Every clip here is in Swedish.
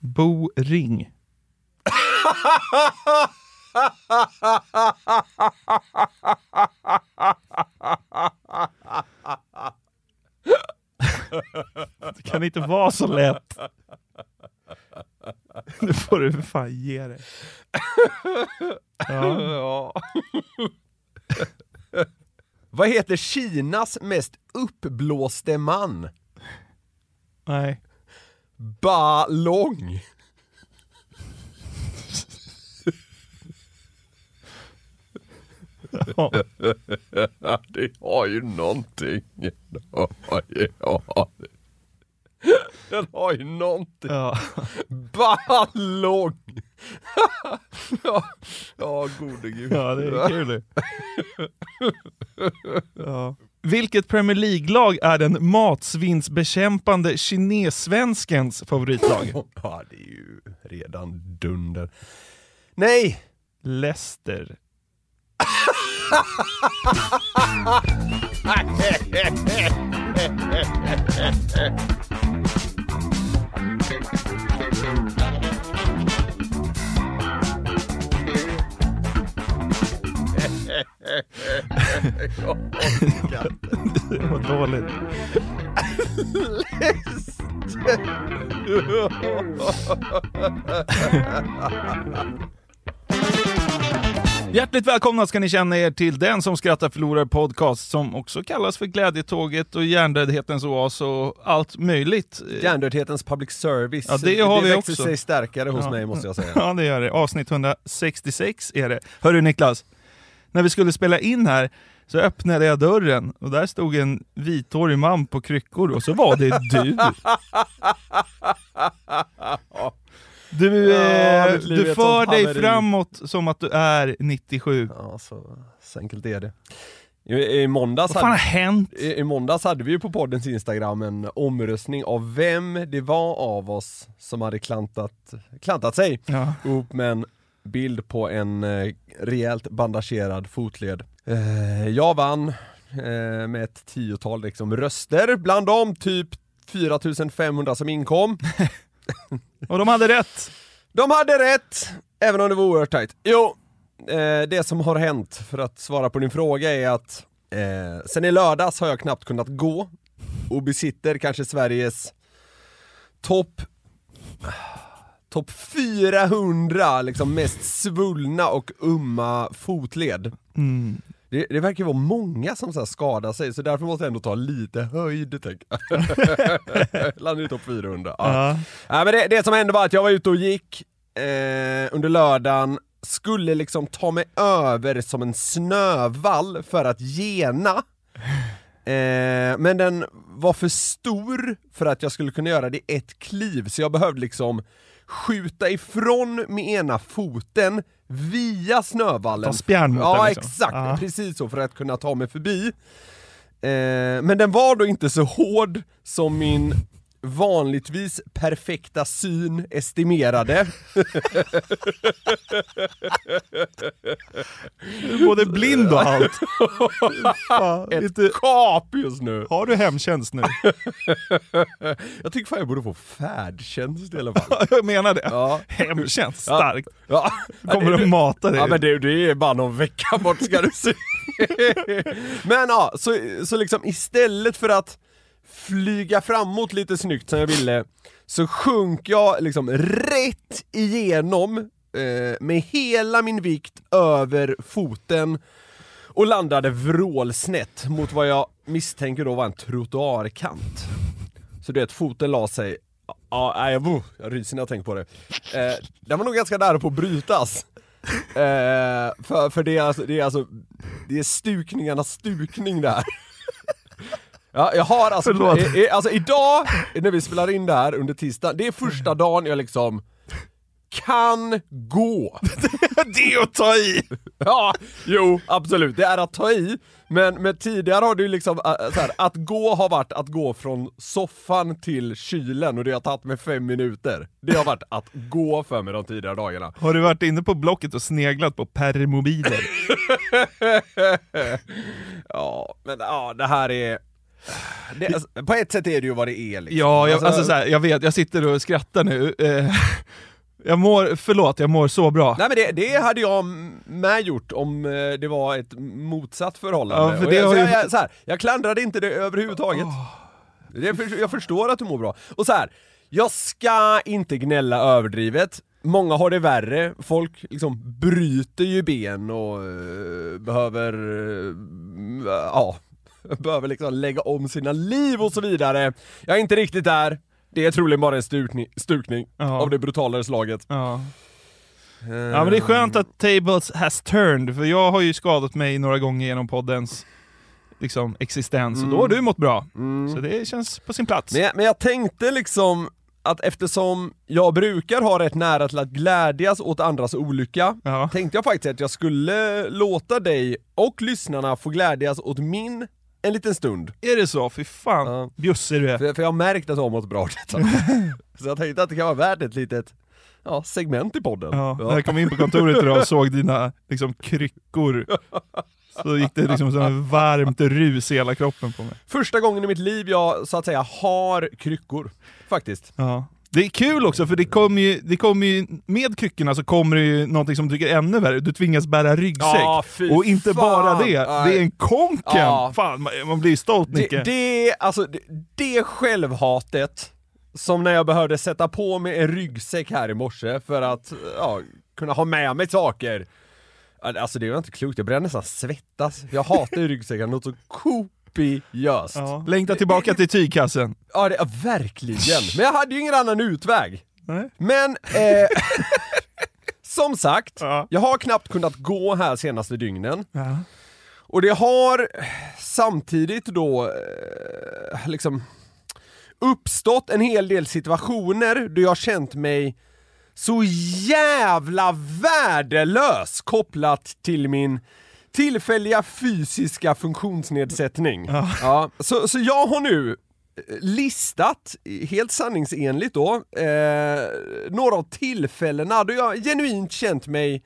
Bo Ring. Det kan inte vara så lätt. Nu får du för fan ge dig. Ja. Vad heter Kinas mest uppblåste man? Nej. Ballong. Ja. det har ju någonting. Ja. Den har ju någonting. Ja. Ballong! ja, ja gode gud. Ja, det är kul. Ja. Vilket Premier League-lag är den matsvinnsbekämpande kinessvenskens favoritlag? Ja, det är ju redan dunder. Nej! Leicester. Det var dåligt. Hjärtligt välkomna ska ni känna er till Den som skrattar förlorar podcast som också kallas för Glädjetåget och Hjärndödhetens oas och allt möjligt. Hjärndödhetens public service. Ja, det har det vi växer också. sig starkare hos Ja. mig måste jag säga. Ja, det gör det. Avsnitt 166 är det. Hörru Niklas, när vi skulle spela in här så öppnade jag dörren och där stod en vithårig man på kryckor och så var det du. Du, Ja, eh, du för dig framåt som att du är 97. Ja, så, så enkelt är det. I, i, måndags Vad fan har hade, hänt? i, I måndags hade vi ju på poddens instagram en omröstning av vem det var av oss som hade klantat, klantat sig Ja. upp med en bild på en eh, rejält bandagerad fotled. Eh, jag vann eh, med ett tiotal liksom, röster, bland dem typ 4500 som inkom. Och de hade rätt. De hade rätt, även om det var oerhört tajt. Jo, eh, det som har hänt, för att svara på din fråga, är att eh, sen i lördags har jag knappt kunnat gå och besitter kanske Sveriges topp topp 400 liksom mest svullna och umma fotled. Mm. Det, det verkar vara många som så skadar sig, så därför måste jag ändå ta lite höjd, tänker jag. Landar i topp 400. Ja. Ja. Ja, men det, det som hände var att jag var ute och gick eh, under lördagen, skulle liksom ta mig över som en snövall för att gena. Eh, men den var för stor för att jag skulle kunna göra det i ett kliv, så jag behövde liksom skjuta ifrån med ena foten via snövallen. Ta spjärn mot Ja liksom. exakt, Ja. precis så för att kunna ta mig förbi. Eh, men den var då inte så hård som min vanligtvis perfekta syn estimerade. Du både blind och allt. Fan, Ett inte... kap just nu. Har du hemtjänst nu? Jag tycker fan jag borde få färdtjänst i alla fall. Jag menar det. Ja. Hemtjänst, Ja. starkt. Ja. Kommer att mata dig. Ja men det, det är bara någon vecka bort ska du se. men ja, så, så liksom istället för att flyga framåt lite snyggt som jag ville, så sjönk jag liksom rätt igenom eh, med hela min vikt över foten och landade vrålsnett mot vad jag misstänker då var en trottoarkant. Så du vet, foten la sig Ja, nej, jag, oh, jag ryser när jag tänker på det. Eh, den var nog ganska nära på att brytas. Eh, för, för det är alltså, det är alltså, det är stukningarnas stukning där. Ja, jag har alltså, Förlåt. eh, eh, alltså idag, när vi spelar in det här under tisdag, det är första dagen jag liksom kan gå. Det är att ta i! Ja, jo absolut, det är att ta i, men, men tidigare har det ju liksom, äh, så här, att gå har varit att gå från soffan till kylen och det har tagit mig fem minuter. Det har varit att gå för mig de tidigare dagarna. Har du varit inne på Blocket och sneglat på permobiler? Ja, men ja, det här är... Det, alltså, på ett sätt är det ju vad det är liksom. Ja, jag, alltså, så här, jag vet, jag sitter och skrattar nu. Eh, jag mår, förlåt, jag mår så bra. Nej men det, det hade jag med gjort om eh, det var ett motsatt förhållande. Ja, för det jag, jag, jag, så här, jag klandrade inte det överhuvudtaget. Det, för- jag förstår att du mår bra. Och så här, jag ska inte gnälla överdrivet. Många har det värre, folk liksom bryter ju ben och eh, behöver, eh, ja, behöver liksom lägga om sina liv och så vidare. Jag är inte riktigt där, det är troligen bara en stukning, stukning av det brutalare slaget. Ja. ja, men det är skönt att tables has turned, för jag har ju skadat mig några gånger genom poddens liksom, existens, och då har du mått bra. Så det känns på sin plats. Men jag, men jag tänkte liksom att eftersom jag brukar ha rätt nära till att glädjas åt andras olycka, Ja. tänkte jag faktiskt att jag skulle låta dig och lyssnarna få glädjas åt min en liten stund. Är det så? Fy fan, Ja. bjussig du är. För, för jag har märkt att du har mått bra detta. Så jag tänkte att det kan vara värt ett litet ja, segment i podden. Ja, När jag kom in på kontoret idag och såg dina liksom, kryckor, så gick det liksom som ett varmt rus i hela kroppen på mig. Första gången i mitt liv jag så att säga har kryckor, faktiskt. Ja. Det är kul också för det kommer ju, det kommer ju, med kryckorna så kommer det ju någonting som du tycker är ännu värre, du tvingas bära ryggsäck. Fy och inte fan. bara det, det är en konken! Ja. Fan, man, blir stolt Nicke. Det, det, alltså, det, det självhatet, som när jag behövde sätta på mig en ryggsäck här i morse för att ja, kunna ha med mig saker. Alltså det var inte klokt, jag började nästan svettas. Jag hatar ju ryggsäckar något så kopiöst. Ja. Ja. Längta tillbaka till tygkassen. det, ja, verkligen. Men jag hade ju ingen annan utväg. Nej. Men, eh, som sagt, Ja. jag har knappt kunnat gå här senaste dygnen. Ja. Och det har samtidigt då eh, liksom uppstått en hel del situationer då jag känt mig så jävla värdelös kopplat till min tillfälliga fysiska funktionsnedsättning. Ja. så, så jag har nu eh, listat, helt sanningsenligt då, eh, några av tillfällena då jag genuint känt mig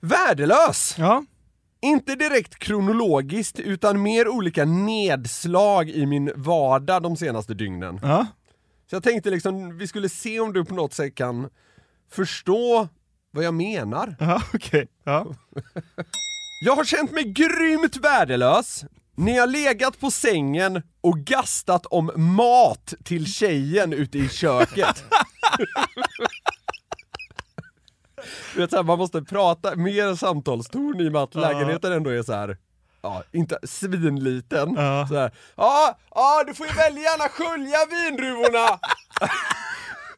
värdelös. Ja. Inte direkt kronologiskt, utan mer olika nedslag i min vardag de senaste dygnen. Ja. Så jag tänkte liksom, vi skulle se om du på något sätt kan förstå vad jag menar. Ja, okej. Ja. Jag har känt mig grymt värdelös när jag legat på sängen och gastat om mat till tjejen ute i köket. Du vet, så här, man måste prata mer samtalston i och med att lägenheten ändå är så här. Ja, inte svinliten. Ja. Så här, ja, ja, du får ju väldigt gärna skölja vindruvorna!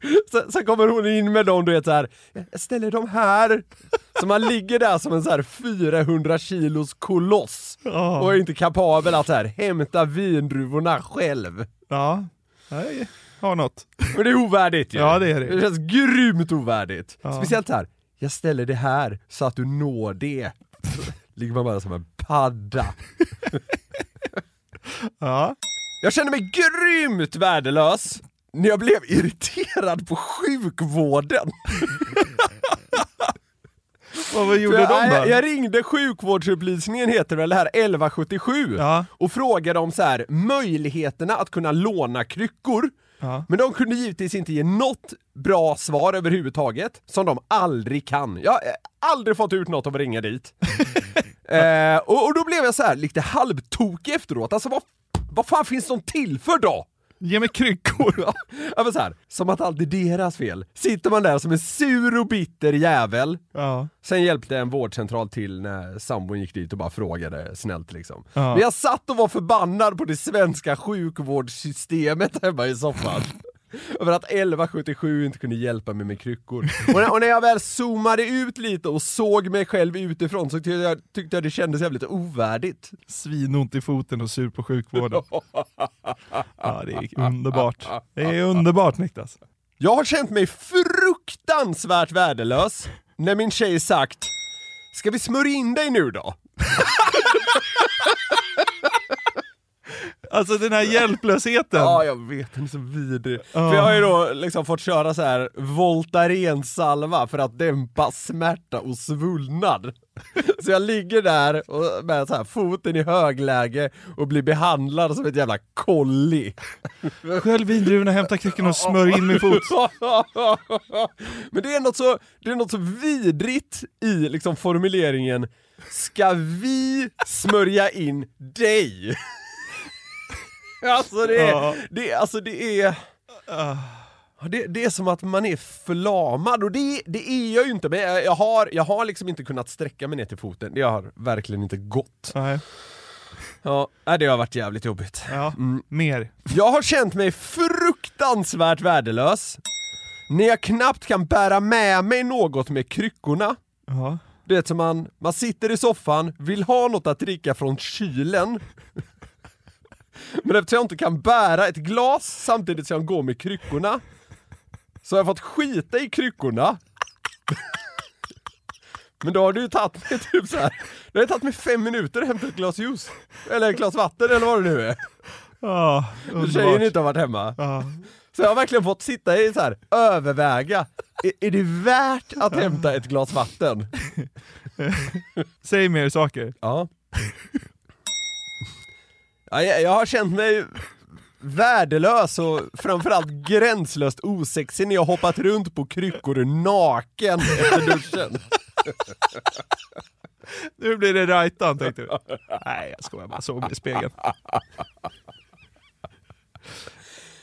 Sen, sen kommer hon in med dem, du vet så här. jag ställer dem här. Så man ligger där som en så här 400 kilos koloss Ja. och är inte kapabel att här, hämta vindruvorna själv. ja. Jag har något. Men det är ovärdigt ju. Ja, det är det. Det känns grymt ovärdigt. Ja. Speciellt här. jag ställer det här så att du når det. Ligger man bara som en padda. Ja. Jag känner mig grymt värdelös när jag blev irriterad på sjukvården. Vad, vad gjorde jag, de då? jag, jag ringde sjukvårdsupplysningen heter väl det här 1177 Ja. och frågade om så här möjligheterna att kunna låna kryckor. Ja. Men de kunde givetvis inte ge något bra svar överhuvudtaget, som de aldrig kan. Jag har aldrig fått ut något av att ringa dit. eh, och, och då blev jag så här lite halvtokig efteråt, alltså vad, vad fan finns de till för då? Ge mig kryckor! Ja men så här, som att allt är deras fel. Sitter man där som en sur och bitter jävel, Ja. sen hjälpte en vårdcentral till när sambon gick dit och bara frågade snällt liksom. Ja. Men jag satt och var förbannad på det svenska sjukvårdssystemet hemma i soffan. Över att 1177 inte kunde hjälpa mig med kryckor. Och när, och när jag väl zoomade ut lite och såg mig själv utifrån så tyckte jag, tyckte jag det kändes jävligt ovärdigt. Svinont i foten och sur på sjukvården. Ja, det är underbart. Det är underbart Niklas. Jag har känt mig fruktansvärt värdelös när min tjej sagt Ska vi smörja in dig nu då? Alltså den här hjälplösheten. Ja, jag vet, den är så vidrig. För jag har ju då liksom fått köra så här Voltaren-salva för att dämpa smärta och svullnad. Så jag ligger där och med så här foten i högläge och blir behandlad som ett jävla kolli. Skölj vindruvorna, hämta kryckorna och smörj in min fot. Men det är något så, det är något så vidrigt i liksom formuleringen Ska vi smörja in dig? alltså det Ja. är, det, är- alltså det är det, det är som att man är förlamad och det, det är jag ju inte, men jag, jag, har, jag har liksom inte kunnat sträcka mig ner till foten, det har verkligen inte gått. Nej. Ja, nej, det har varit jävligt jobbigt. Ja, mer. Jag har känt mig fruktansvärt värdelös när jag knappt kan bära med mig något med kryckorna. Ja. Du vet som man, man sitter i soffan, vill ha något att dricka från kylen. Men eftersom jag inte kan bära ett glas samtidigt som jag går med kryckorna så har jag fått skita i kryckorna. Men då har det ju tagit mig typ så här. Det har tagit mig fem minuter att hämta ett glas juice. Eller ett glas vatten eller vad det nu är. Ja, Tjejen underbart. inte har varit hemma. Ja. Så jag har verkligen fått sitta i så här, överväga, är, är det värt att hämta ett glas vatten? Säg mer saker. Ja. Ja jag, jag har känt mig värdelös och framförallt gränslöst osexig när jag hoppat runt på kryckor naken efter duschen. Nu blir det rajtan tänkte du. Nej jag skojar bara, såg mig i spegeln.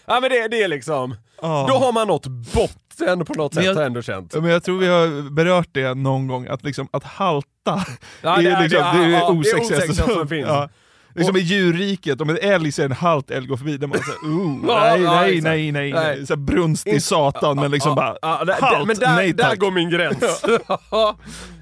Ja men det, det är liksom, Ja. då har man nått botten på något sätt jag- har jag ändå känt. Men jag tror vi har berört det någon gång, att, liksom, att halta, Ja, det är det liksom, det- det det det är osexigaste osexigaste som finns. Ja. Liksom i djurriket, om en älg ser en halt älg gå förbi, där man säger uh, Ja, nej, nej, nej, nej, Nej. nej. Så här brunstig satan, men liksom bara där, halt, men där, nej där tack. går min gräns.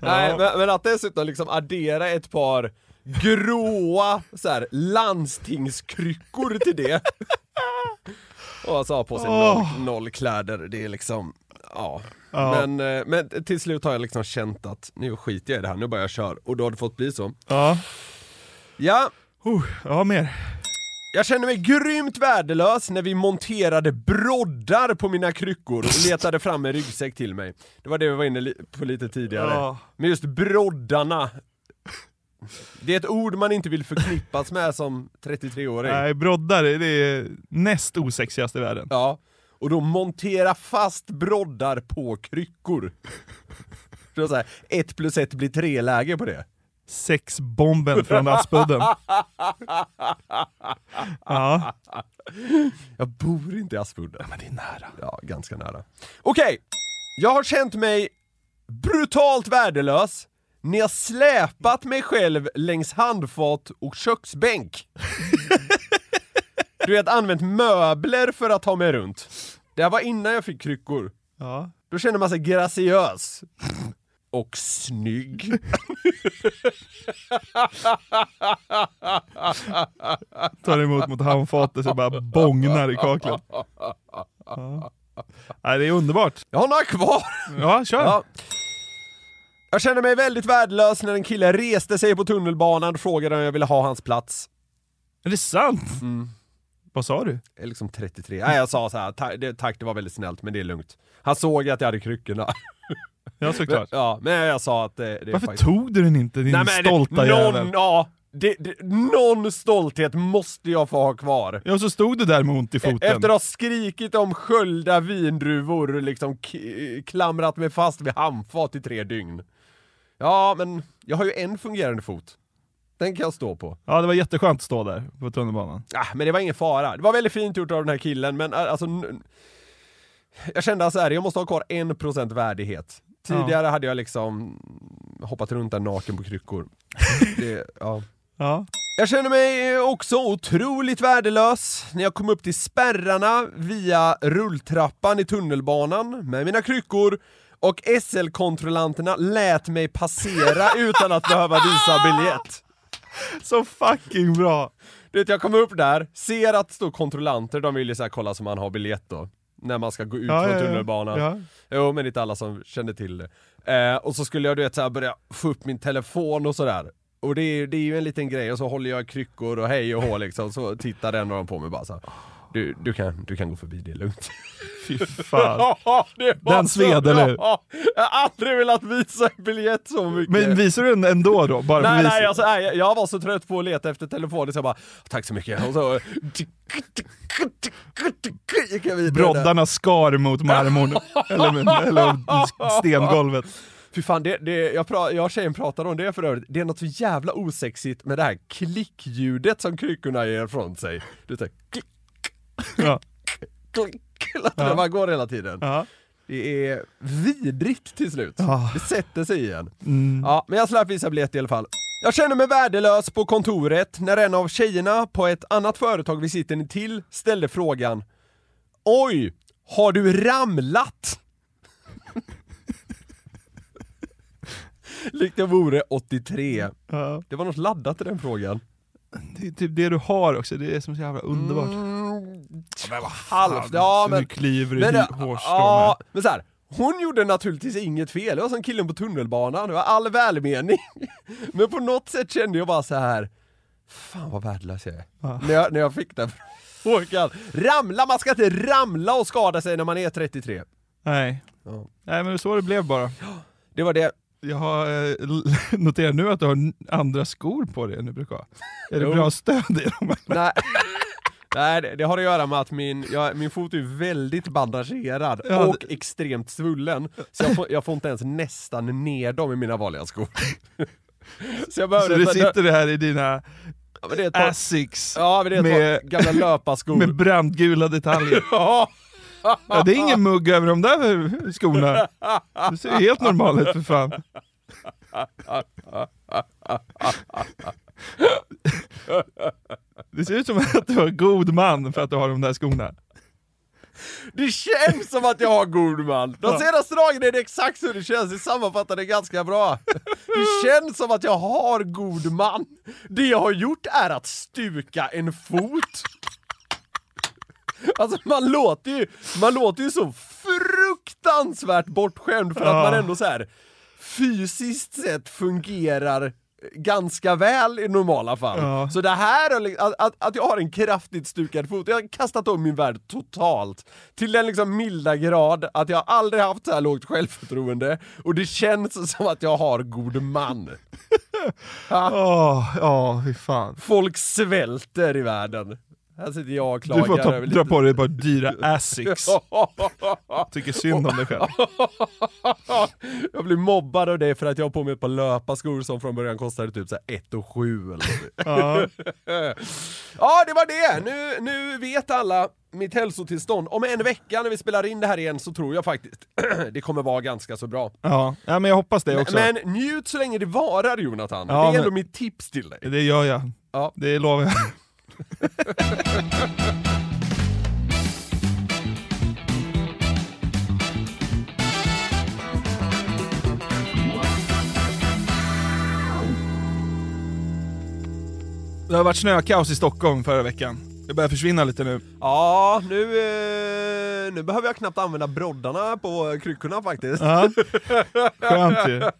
Nej, men, men att dessutom liksom addera ett par gråa så här, landstingskryckor till det. Och alltså ha på sig noll, Åh. noll kläder, det är liksom, ja. Ja. Men, eh, men till slut har jag liksom känt att nu skiter jag i det här, nu bara jag kör. Och då har det fått bli så. Ja, Ja, uh, ja mer. jag känner mig grymt värdelös när vi monterade broddar på mina kryckor och letade fram en ryggsäck till mig. Det var det vi var inne på lite tidigare. Ja. Men just broddarna. Det är ett ord man inte vill förknippas med som 33-åring. Nej, broddar, det är näst osexigaste i världen. Ja. Och då montera fast broddar på kryckor. Så så här, ett plus ett blir tre läge på det. Sexbomben från Aspudden. Ja, Jag bor inte i Aspudden. men det är nära. Ja, ganska nära. Okej, jag har känt mig brutalt värdelös när jag släpat mig själv längs handfat och köksbänk. Du vet, använt möbler för att ta mig runt. Det här var innan jag fick kryckor. Ja. Då känner man sig graciös. Och snygg. Tar emot mot handfatet så bara bångnar i kaklet. Ja. Nej, det är underbart. Jag har några kvar. Ja, kör. Ja. Jag kände mig väldigt värdelös när en kille reste sig på tunnelbanan och frågade om jag ville ha hans plats. Är det sant? Vad sa du? Jag är liksom 33. Nej jag sa så här, "Ta- det, tack det var väldigt snällt men det är lugnt. Han såg att jag hade kryckorna. Ja, Men, såklart. ja, men jag sa att det, det Varför faktiskt- tog du den inte, din Nej, men det- stolta någon, jävel? Ja, det, det, någon stolthet måste jag få ha kvar. Ja, så stod du där med ont i foten. Efter att ha skrikit om sköljda vindruvor, liksom klamrat mig fast vid handfat i tre dygn. Ja, men jag har ju en fungerande fot. Den kan jag stå på. Ja, det var jätteskönt att stå där på tunnelbanan. Ah, men det var ingen fara. Det var väldigt fint gjort av den här killen, men eh, alltså... Jag kände så här, jag måste ha kvar en procent värdighet. Tidigare hade jag liksom hoppat runt där naken på kryckor. Det, ja. Ja. Jag känner mig också otroligt värdelös när jag kom upp till spärrarna via rulltrappan i tunnelbanan med mina kryckor och SL-kontrollanterna lät mig passera utan att behöva visa biljett. Så fucking bra! Du vet, jag kom upp där, ser att det står kontrollanter, de vill ju så här kolla så man har biljett då. När man ska gå ut Ja, från ja, ja. tunnelbanan. Ja. Jo, men inte alla som kände till det. Eh, och så skulle jag du vet så här, börja få upp min telefon och sådär. Och det är, det är ju en liten grej, och så håller jag kryckor och hej och hå liksom, så tittar en av dem på mig bara så här. Du, du, kan, du kan gå förbi, det är lugnt. Fy fan. Det Den sved, eller hur? Jag har aldrig velat visa en biljett så mycket. Men visar du den ändå då? Bara Nej nej alltså, nej, jag- var så trött på att leta efter telefonen så jag bara Tack så mycket och så gick jag vidare Broddarna skar mot marmorn, eller, eller stengolvet. Fy fan, det, det, jag, pra, jag och tjejen pratade om det för övrigt, det är något så jävla osexigt med det här klickljudet som kryckorna ger ifrån sig Du vet klick, Ja. det bara går hela tiden Ja. Det är vidrigt till slut, Ja. det sätter sig igen Mm. Ja, men jag slapp visa biljett i alla fall. Jag känner mig värdelös på kontoret när en av tjejerna på ett annat företag vi sitter till ställde frågan Oj, har du ramlat? Likt jag vore 83. Ja. Det var något laddat i den frågan. Det är typ det du har också, det är som så jävla underbart. Halvt, ja Så men... Nu kliver Men, i ja, hårstrån men så här. Hon gjorde naturligtvis inget fel, det var som killen på tunnelbanan, det var all välmening. Men på något sätt kände jag bara så här. Fan vad värdelös jag är. Ja. När, jag, när jag fick den frågan. Ramla, man ska inte ramla och skada sig när man är 33. Nej. Ja. Nej men så det blev bara. Det var det. Jag har eh, noterat nu att du har andra skor på dig än du brukar ha. Är det Jo. bra stöd i dem? Nej. Nej, det, det har att göra med att min, jag, min fot är väldigt bandagerad Ja, och extremt svullen. Så jag får, jag får inte ens nästan ner dem i mina vanliga skor. Så jag behöver Så det ett- sitter det här i dina Ja, det Asics ja, det med- gamla löparskor. med brandgula detaljer. Ja. Ja, det är ingen mugg över de där skorna. Det ser ju helt normalt ut för fan. Det ser ut som att du är god man för att du har de där skorna. Det känns som att jag har god man! De senaste dagarna är det exakt så det känns, det sammanfattar det ganska bra. Det känns som att jag har god man. Det jag har gjort är att stuka en fot. Alltså man låter ju, man låter ju så fruktansvärt bortskämd för att man ändå så här fysiskt sett fungerar ganska väl i normala fall. Ja. Så det här, att, att, att jag har en kraftigt stukad fot, jag har kastat om min värld totalt. Till den liksom milda grad att jag aldrig haft så här lågt självförtroende och det känns som att jag har god man. Ja, fy fan. Folk svälter i världen. Här sitter jag och klagar Du får ta, över dra på dig ett par dyra Asics. Tycker synd om dig själv. jag blir mobbad av det för att jag har på mig ett par löparskor som från början kostade typ så här 1 och 7 eller. Ja. Ja, det var det! Nu, nu vet alla mitt hälsotillstånd. Om en vecka när vi spelar in det här igen så tror jag faktiskt det kommer vara ganska så bra. Ja. ja, men jag hoppas det också. Men njut så länge det varar Jonathan. Ja, det är men- ändå mitt tips till dig. Det gör jag. Ja. Det lovar jag. Det har varit snökaos i Stockholm förra veckan. Det börjar försvinna lite nu. Ja, nu, eh, nu behöver jag knappt använda broddarna på kryckorna faktiskt. Ja. Skönt ju.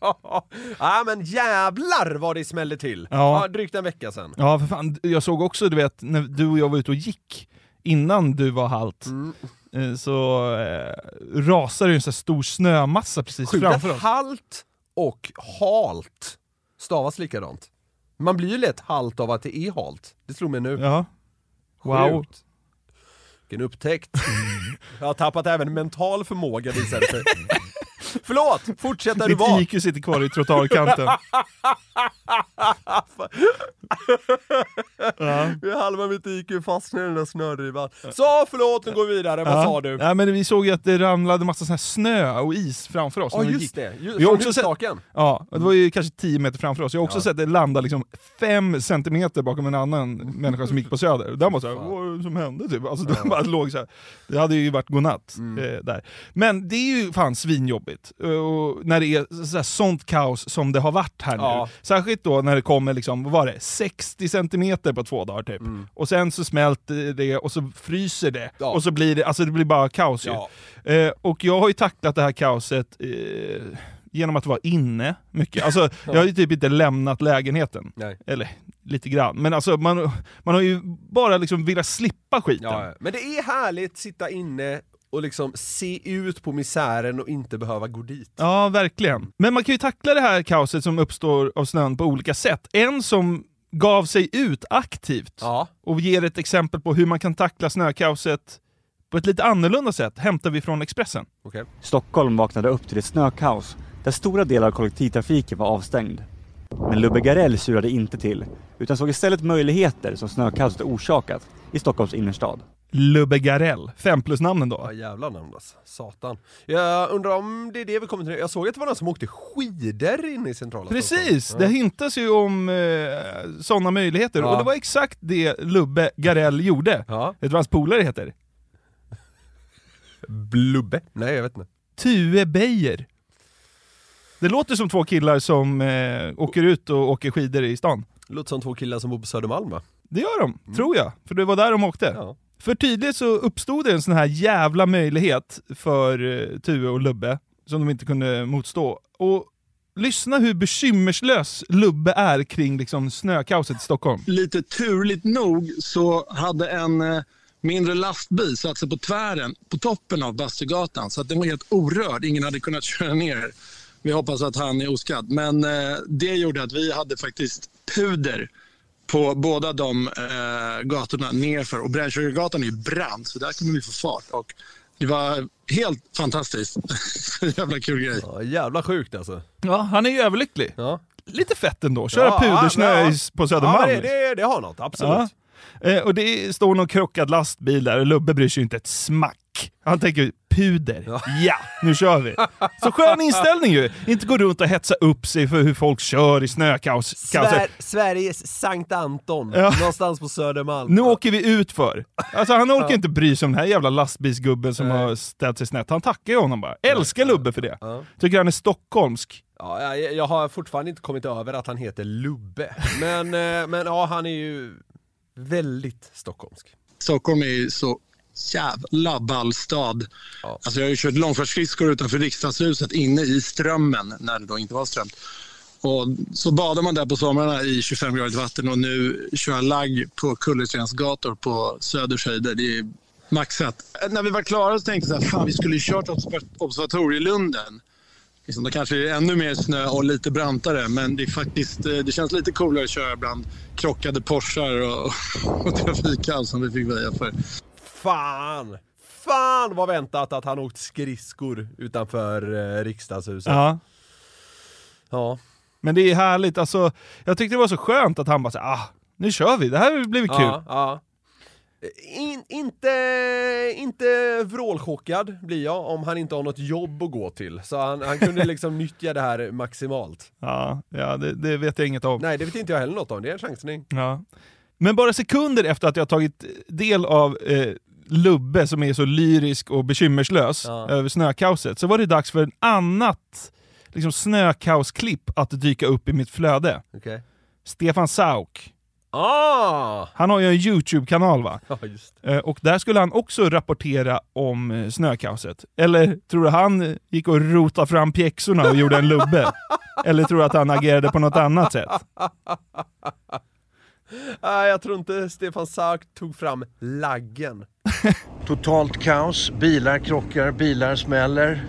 ja men jävlar vad det smällde till! Ja. Ja, drygt en vecka sedan. Ja, för fan. Jag såg också, du vet, när du och jag var ute och gick, innan du var halt, Mm. eh, så eh, rasade det en sån stor snömassa precis Sjukt framför oss. halt och halt stavas likadant. Man blir ju lätt halt av att det är halt. Det slog mig nu. Ja. Wow. Sjukt. Vilken upptäckt. Jag har tappat även mental förmåga visar det sig. Förlåt! Fortsätt där du Ditt var. IQ sitter kvar i trottoarkanten. ja. Halva mitt IQ fastnade i den där snödrivan. Så förlåt, nu går vi vidare. Vad Ja. sa du? Ja, men vi såg ju att det ramlade massa sån här snö och is framför oss. Ja vi just gick. det, just, Vi har också sett-. Ja, det var ju kanske 10 meter framför oss. Jag har också sett det landa liksom centimeter bakom en annan människa som gick på Söder. Den var såhär, vad var det som hände? Typ. Alltså, det, bara låg så här. det hade ju varit godnatt Mm. eh, där. Men det är ju fan svinjobbigt. Eh, Och när det är så sånt kaos som det har varit här Ja. nu. Särskilt då när det kommer liksom, vad var det, 60 centimeter på två dagar typ. Och sen så smälter det och så fryser det. Mm. Ja. Och så blir det, alltså det blir bara kaos ju. Ja. Eh, och jag har ju tacklat det här kaoset eh, genom att vara inne mycket. Alltså, jag har ju typ inte lämnat lägenheten. Nej. Eller lite grann. Men alltså, man, man har ju bara liksom velat slippa skiten. Ja. men det är härligt att sitta inne och liksom se ut på misären och inte behöva gå dit. Ja, verkligen. Men man kan ju tackla det här kaoset som uppstår av snön på olika sätt. En som gav sig ut aktivt Ja. och ger ett exempel på hur man kan tackla snökaoset på ett lite annorlunda sätt hämtar vi från Expressen. Okej. Stockholm vaknade upp till ett snökaos där stora delar av kollektivtrafiken var avstängd. Men Lubbe Garell surade inte till, utan såg istället möjligheter som snökaoset orsakat i Stockholms innerstad. Lubbe Garell, fem plus namnen då. Ja jävla namn alltså. Satan. Jag undrar om det är det vi kommer till. Jag såg att det var någon som åkte skidor inne i centrala Precis, Stockholm. det hintas ju om eh, sådana möjligheter. Ja. Och det var exakt det Lubbe Garell gjorde. Ja. Vet du vad hans polare heter? Blubbe? Nej jag vet inte. Tue Beijer. Det låter som två killar som eh, åker ut och åker skidor i stan. Det låter som två killar som bor på Södermalm va? Det gör de, tror jag. För det var där de åkte. Ja. För tydligt så uppstod det en sån här jävla möjlighet för eh, Tue och Lubbe, som de inte kunde motstå. Och lyssna hur bekymmerslös Lubbe är kring liksom, snökaoset i Stockholm. lite turligt nog så hade en eh, mindre lastbil satt sig på tvären på toppen av Bastugatan så att den var helt orörd. Ingen hade kunnat köra ner. Vi hoppas att han är oskadd. Men eh, det gjorde att vi hade faktiskt puder på båda de eh, gatorna nerför. Och Brännkyrkogatan är ju brant så där kommer vi få fart. Och det var helt fantastiskt. Jävla kul grej. Ja, jävla sjukt alltså. Ja, han är ju överlycklig. Ja. Lite fett ändå, köra Ja, pudersnö ja, på Södermalm. Ja, det, det, det har något, absolut. Ja. Eh, och det står någon krockad lastbil där och Lubbe bryr sig inte ett smack. Han tänker puder, Ja. ja. nu kör vi. Så skön inställning ju! Inte gå runt och hetsa upp sig för hur folk kör i snökaos. Sver Sveriges Sankt Anton, Ja. någonstans på Södermalm. Nu åker vi ut för. Alltså han orkar inte bry sig om den här jävla lastbilsgubben som har ställt sig snett. Han tackar ju honom bara. Älskar Lubbe för det. Ja. Tycker han är stockholmsk. Ja, jag, jag har fortfarande inte kommit över att han heter Lubbe. Men, eh, men ja, han är ju väldigt stockholmsk. Stockholm är ju så jävla ball stad. Ja. Alltså jag har ju kört långfärdsskridskor utanför riksdagshuset inne i Strömmen när det då inte var strömt. Och så badar man där på somrarna i 25 gradigt vatten och nu kör jag lagg på Kullerstens gator på Söders höjder. Det är maxat. När vi var klara så tänkte jag fan vi skulle kört observ- Observatorielunden. Liksom, då kanske det är ännu mer snö och lite brantare men det, är faktiskt, eh, det känns lite coolare att köra bland krockade Porschar och, och trafikkaos som vi fick väja för. Fan! Fan vad väntat att han åkt skridskor utanför eh, riksdagshuset. Ja. Ja. Men det är härligt, alltså, jag tyckte det var så skönt att han bara sa, ah, nu kör vi, det här blir kul. Ja, ja. In, inte, inte vrålchockad blir jag om han inte har något jobb att gå till. Så han, han kunde liksom nyttja det här maximalt. Ja, ja det, det vet jag inget om. Nej, det vet inte jag heller något om. Det är en chansning. Ja. Men bara sekunder efter att jag tagit del av eh, Lubbe som är så lyrisk och bekymmerslös Ja. över snökaoset, så var det dags för ett annat liksom, snökaosklipp att dyka upp i mitt flöde. Okej. Stefan Sauk. Ah! Han har ju en YouTube-kanal va? Ja, Eh, och där skulle han också rapportera om eh, snökaoset. Eller tror du han eh, gick och rotade fram pjäxorna och gjorde en lubbe? Eller tror du att han agerade på något annat sätt? Nej, jag tror inte Stefan Sauk tog fram laggen. Totalt kaos, bilar krockar, bilar smäller.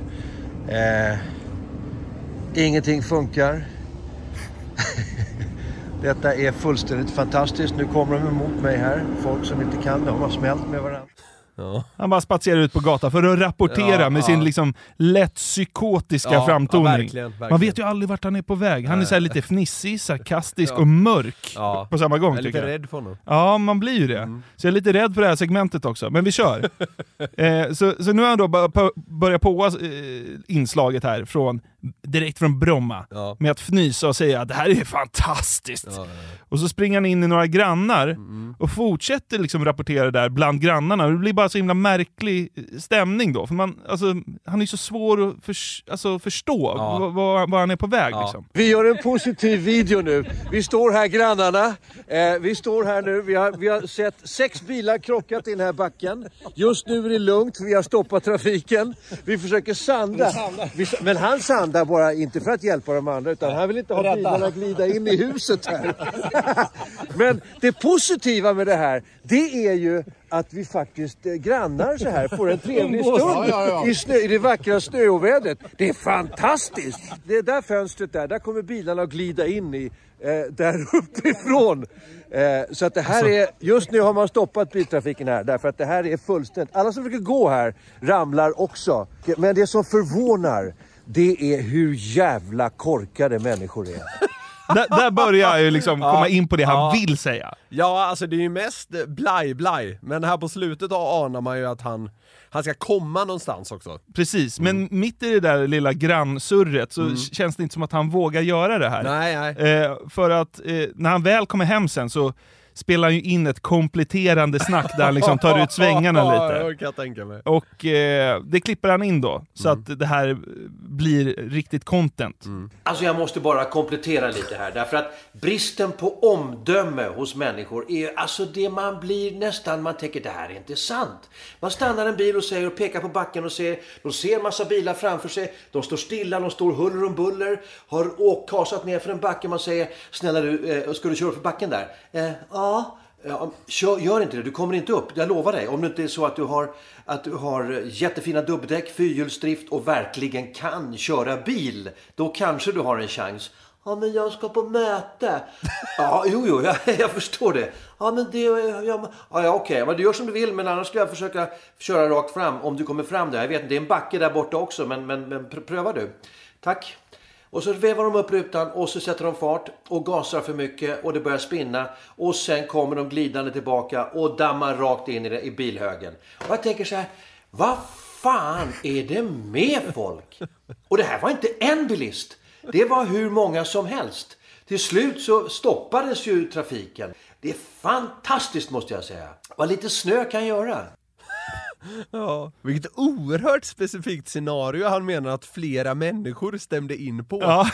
Eh, ingenting funkar. Detta är fullständigt fantastiskt. Nu kommer de emot mig här. Folk som inte kan, de har smält med varandra. Ja. Han bara spatserar ut på gatan för att rapportera Ja, med ja. sin liksom lätt psykotiska Ja, framtoning. ja, verkligen, verkligen. Man vet ju aldrig vart han är på väg. Han är Nej. så här lite fnissig, sarkastisk Ja. och mörk Ja. på samma gång Jag är lite jag. rädd för honom. Ja, man blir ju det. Så jag är lite rädd för det här segmentet också, men vi kör. eh, så, så nu har han då börjat på eh, inslaget här från, direkt från Bromma Ja. med att fnysa och säga att det här är fantastiskt. Ja, ja. Och så springer han in i några grannar Mm. och fortsätter liksom rapportera där bland grannarna. Det blir bara så himla märklig eh, stämning då. För man, alltså, han är så svår att förs- alltså, förstå Ja. vad han är på väg. Ja. Liksom. Vi gör en positiv video nu. Vi står här grannarna. Eh, vi står här nu. Vi har, vi har sett sex bilar krockat i den här backen. Just nu är det lugnt för vi har stoppat trafiken. Vi försöker sanda. Vi, men han sandar bara inte för att hjälpa de andra utan han vill inte ha bilarna glida in i huset här. men det positiva med det här det är ju att vi faktiskt eh, grannar så här får en trevlig stund I, snö, i det vackra snöovädret. Det är fantastiskt! Det där fönstret där, där kommer bilarna att glida in i eh, där uppifrån. Eh, så att det här är, just nu har man stoppat biltrafiken här därför att det här är fullständigt, alla som försöker gå här ramlar också. Men det som förvånar det är hur jävla korkade människor är. där, där börjar jag ju liksom komma in på det han Ja. vill säga. Ja, alltså det är ju mest blaj-blaj, men här på slutet anar man ju att han, han ska komma någonstans också. Precis, men mitt i det där lilla grannsurret så känns det inte som att han vågar göra det här. Nej, nej. Eh, för att eh, när han väl kommer hem sen så spelar ju in ett kompletterande snack där han liksom tar ut svängarna Ja, lite. det kan jag tänka mig. Och eh, det klipper han in då, så att det här blir riktigt content. Alltså jag måste bara komplettera lite här därför att bristen på omdöme hos människor är alltså det man blir nästan, man tänker det här är inte sant. Man stannar en bil och säger och pekar på backen och ser, de ser massa bilar framför sig, de står stilla, de står huller om buller, har åkt, kasat ner för en backe, man säger snälla du, eh, ska du köra för backen där? Eh, ja. Ja, kör, gör inte det, du kommer inte upp. Jag lovar dig. Om det inte är så att du har, att du har jättefina dubbdäck, fyrhjulsdrift och verkligen kan köra bil. Då kanske du har en chans. Ja, men jag ska på möte. Ja, jo, jo, jag, jag förstår det. Ja, men det... Ja, ja, ja okej. Men du gör som du vill, men annars ska jag försöka köra rakt fram om du kommer fram där. Jag vet inte, det är en backe där borta också, men, men, men pr- pröva du. Tack. Och så vevar de upp rutan och så sätter de fart och gasar för mycket och det börjar spinna. Och sen kommer de glidande tillbaka och dammar rakt in i, det, i bilhögen. Och jag tänker så här, vad fan är det med folk? Och det här var inte en bilist. Det var hur många som helst. Till slut så stoppades ju trafiken. Det är fantastiskt måste jag säga. Vad lite snö kan göra. Ja. Vilket oerhört specifikt scenario han menar att flera människor stämde in på. Ja.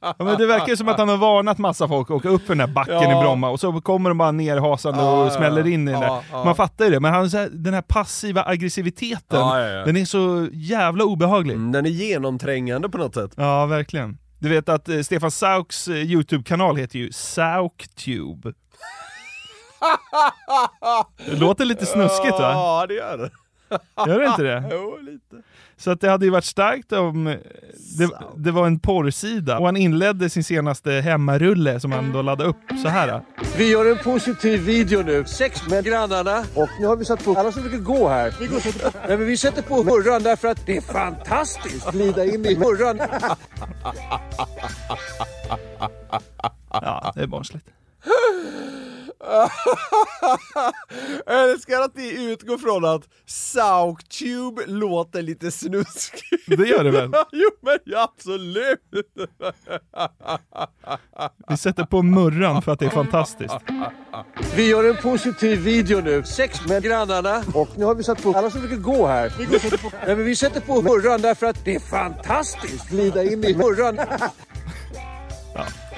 ja, men det verkar som att han har varnat massa folk att åka upp för den här backen Ja. i Bromma och så kommer de bara nerhasande Ja, och smäller in i den där. Man fattar ju det, men han, här, den här passiva aggressiviteten, den är så jävla obehaglig. Mm, Den är genomträngande på något sätt. Ja, verkligen. Du vet att eh, Stefan Sauks eh, YouTube-kanal heter ju Sauktube. Det låter lite snuskigt va? Ja, det gör det. Gör det inte det? Jo, lite. Så att det hade ju varit starkt om eh, det, det var en porrsida och han inledde sin senaste hemmarulle som han då laddade upp så här. Vi gör en positiv video nu. Sex med grannarna. Och nu har vi satt på alla som försöker gå här. Vi, går sätter på. Nej, men vi sätter på hurran därför att det är fantastiskt. Glida in i hurran. Ja, det är barnsligt. Jag älskar att ni utgår från att Sauktube låter lite snuskigt. Det gör det väl? jo men ja, absolut! Vi sätter på murran för att det är fantastiskt. Vi gör en positiv video nu. Sex med grannarna. Och nu har vi satt på alla som försöker gå här. Vi, sätter på. Nej, men vi sätter på hurran därför att det är fantastiskt. Glida in i hurran.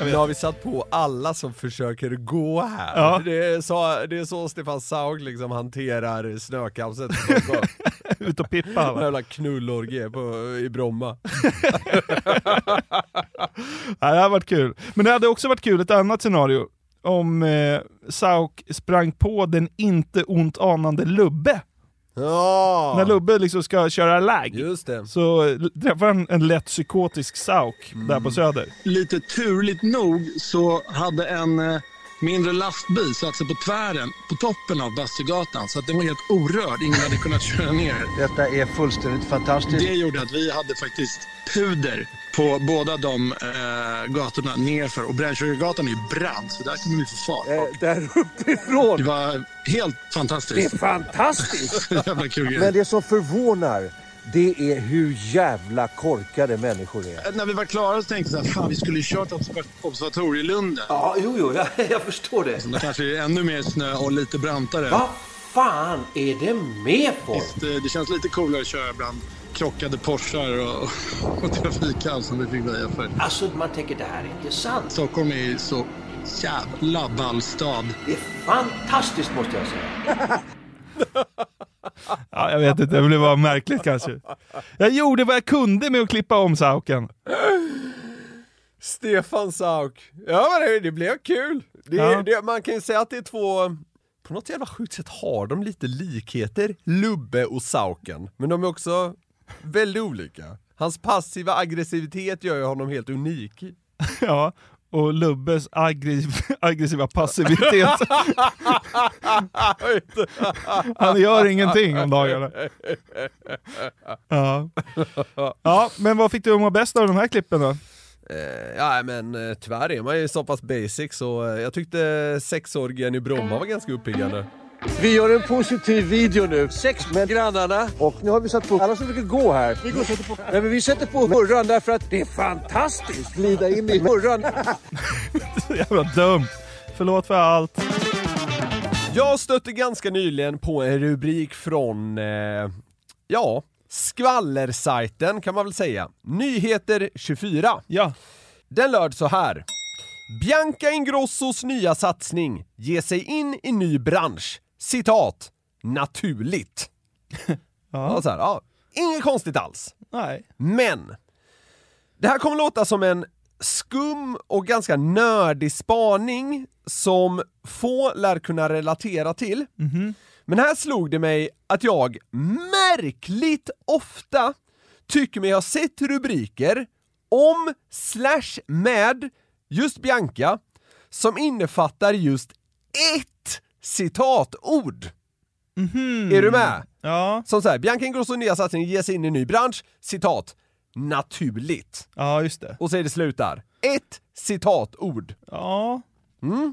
Nu har vi satt på alla som försöker gå här. Ja. Det, är så, det är så Stefan Sauk liksom hanterar snökaoset. Ut och pippa. Va? jävla knullorgie på, i Bromma. Ja, det har varit kul. Men det hade också varit kul, ett annat scenario, om eh, Sauk sprang på den inte ont anande Lubbe. Ja! När Lubbe liksom ska köra lag. Just det. Så träffar han en lätt psykotisk Sauk där på Söder. Lite turligt nog så hade en eh, mindre lastbil satte sig på tvären på toppen av Bastugatan så att den var helt orörd. Ingen hade kunnat köra ner. Detta är fullständigt fantastiskt. Det gjorde att vi hade faktiskt puder på båda de eh, gatorna nerför. Och Brännkyrkogatan är ju brant, så där kommer vi få fart. Eh, där uppifrån. Det var helt Det är fantastiskt. fantastiskt! Jävla kul grej. Men det som förvånar, det är hur jävla korkade människor är. När vi var klara så tänkte jag att fan, vi skulle ju kört observa- observatorielunden. Ja, jo, jo, jag, jag förstår det. Det kanske är ännu mer snö och lite brantare. Vad fan är det med folk? Visst, eh, Det känns lite coolare att köra bland krockade Porschar och, och trafikkaos som vi fick väja för. Alltså, man tänker det här är inte sant. Stockholm är ju så jävla ball stad. Det är fantastiskt måste jag säga. Ja, jag vet inte, det blev bara märkligt kanske. Jag gjorde vad jag kunde med att klippa om Sauken. Stefan Sauk. Ja men det, det blev kul. Det, Ja. det, man kan ju säga att det är två, på något jävla sjukt sätt har de lite likheter, Lubbe och Sauken. Men de är också väldigt olika. Hans passiva aggressivitet gör ju honom helt unik. Ja, och Lubbes aggressiv, aggressiva passivitet. Han gör ingenting om dagarna. Ja. ja, men vad fick du må bäst av de här klippen då? Eh, ja men eh, tyvärr är man ju så pass basic så eh, jag tyckte sexorgien i Bromma var ganska uppiggande. Vi gör en positiv video nu. Sex med grannarna. Och nu har vi satt på alla som försöker gå här. Vi, går, sätter på. Nej, men vi sätter på hurran därför att det är fantastiskt. Glida in i hurran. Så jävla dumt. Förlåt för allt. Jag stötte ganska nyligen på en rubrik från, eh, ja, skvallersajten kan man väl säga. Nyheter 24. Ja. Den löd så här. Bianca Ingrossos nya satsning ger sig in i ny bransch. Citat. Naturligt. ja. Så här, ja, inget konstigt alls. Nej. Men, det här kommer låta som en skum och ganska nördig spaning som få lär kunna relatera till. Men här slog det mig att jag märkligt ofta tycker mig ha sett rubriker om slash med just Bianca som innefattar just ett citatord. Är du med? Ja. Som såhär, Bianca Ingrosso nya satsning ger sig in i en ny bransch, citat, naturligt. Ja, just det. Och så är det slut där. Ett citatord. Ja.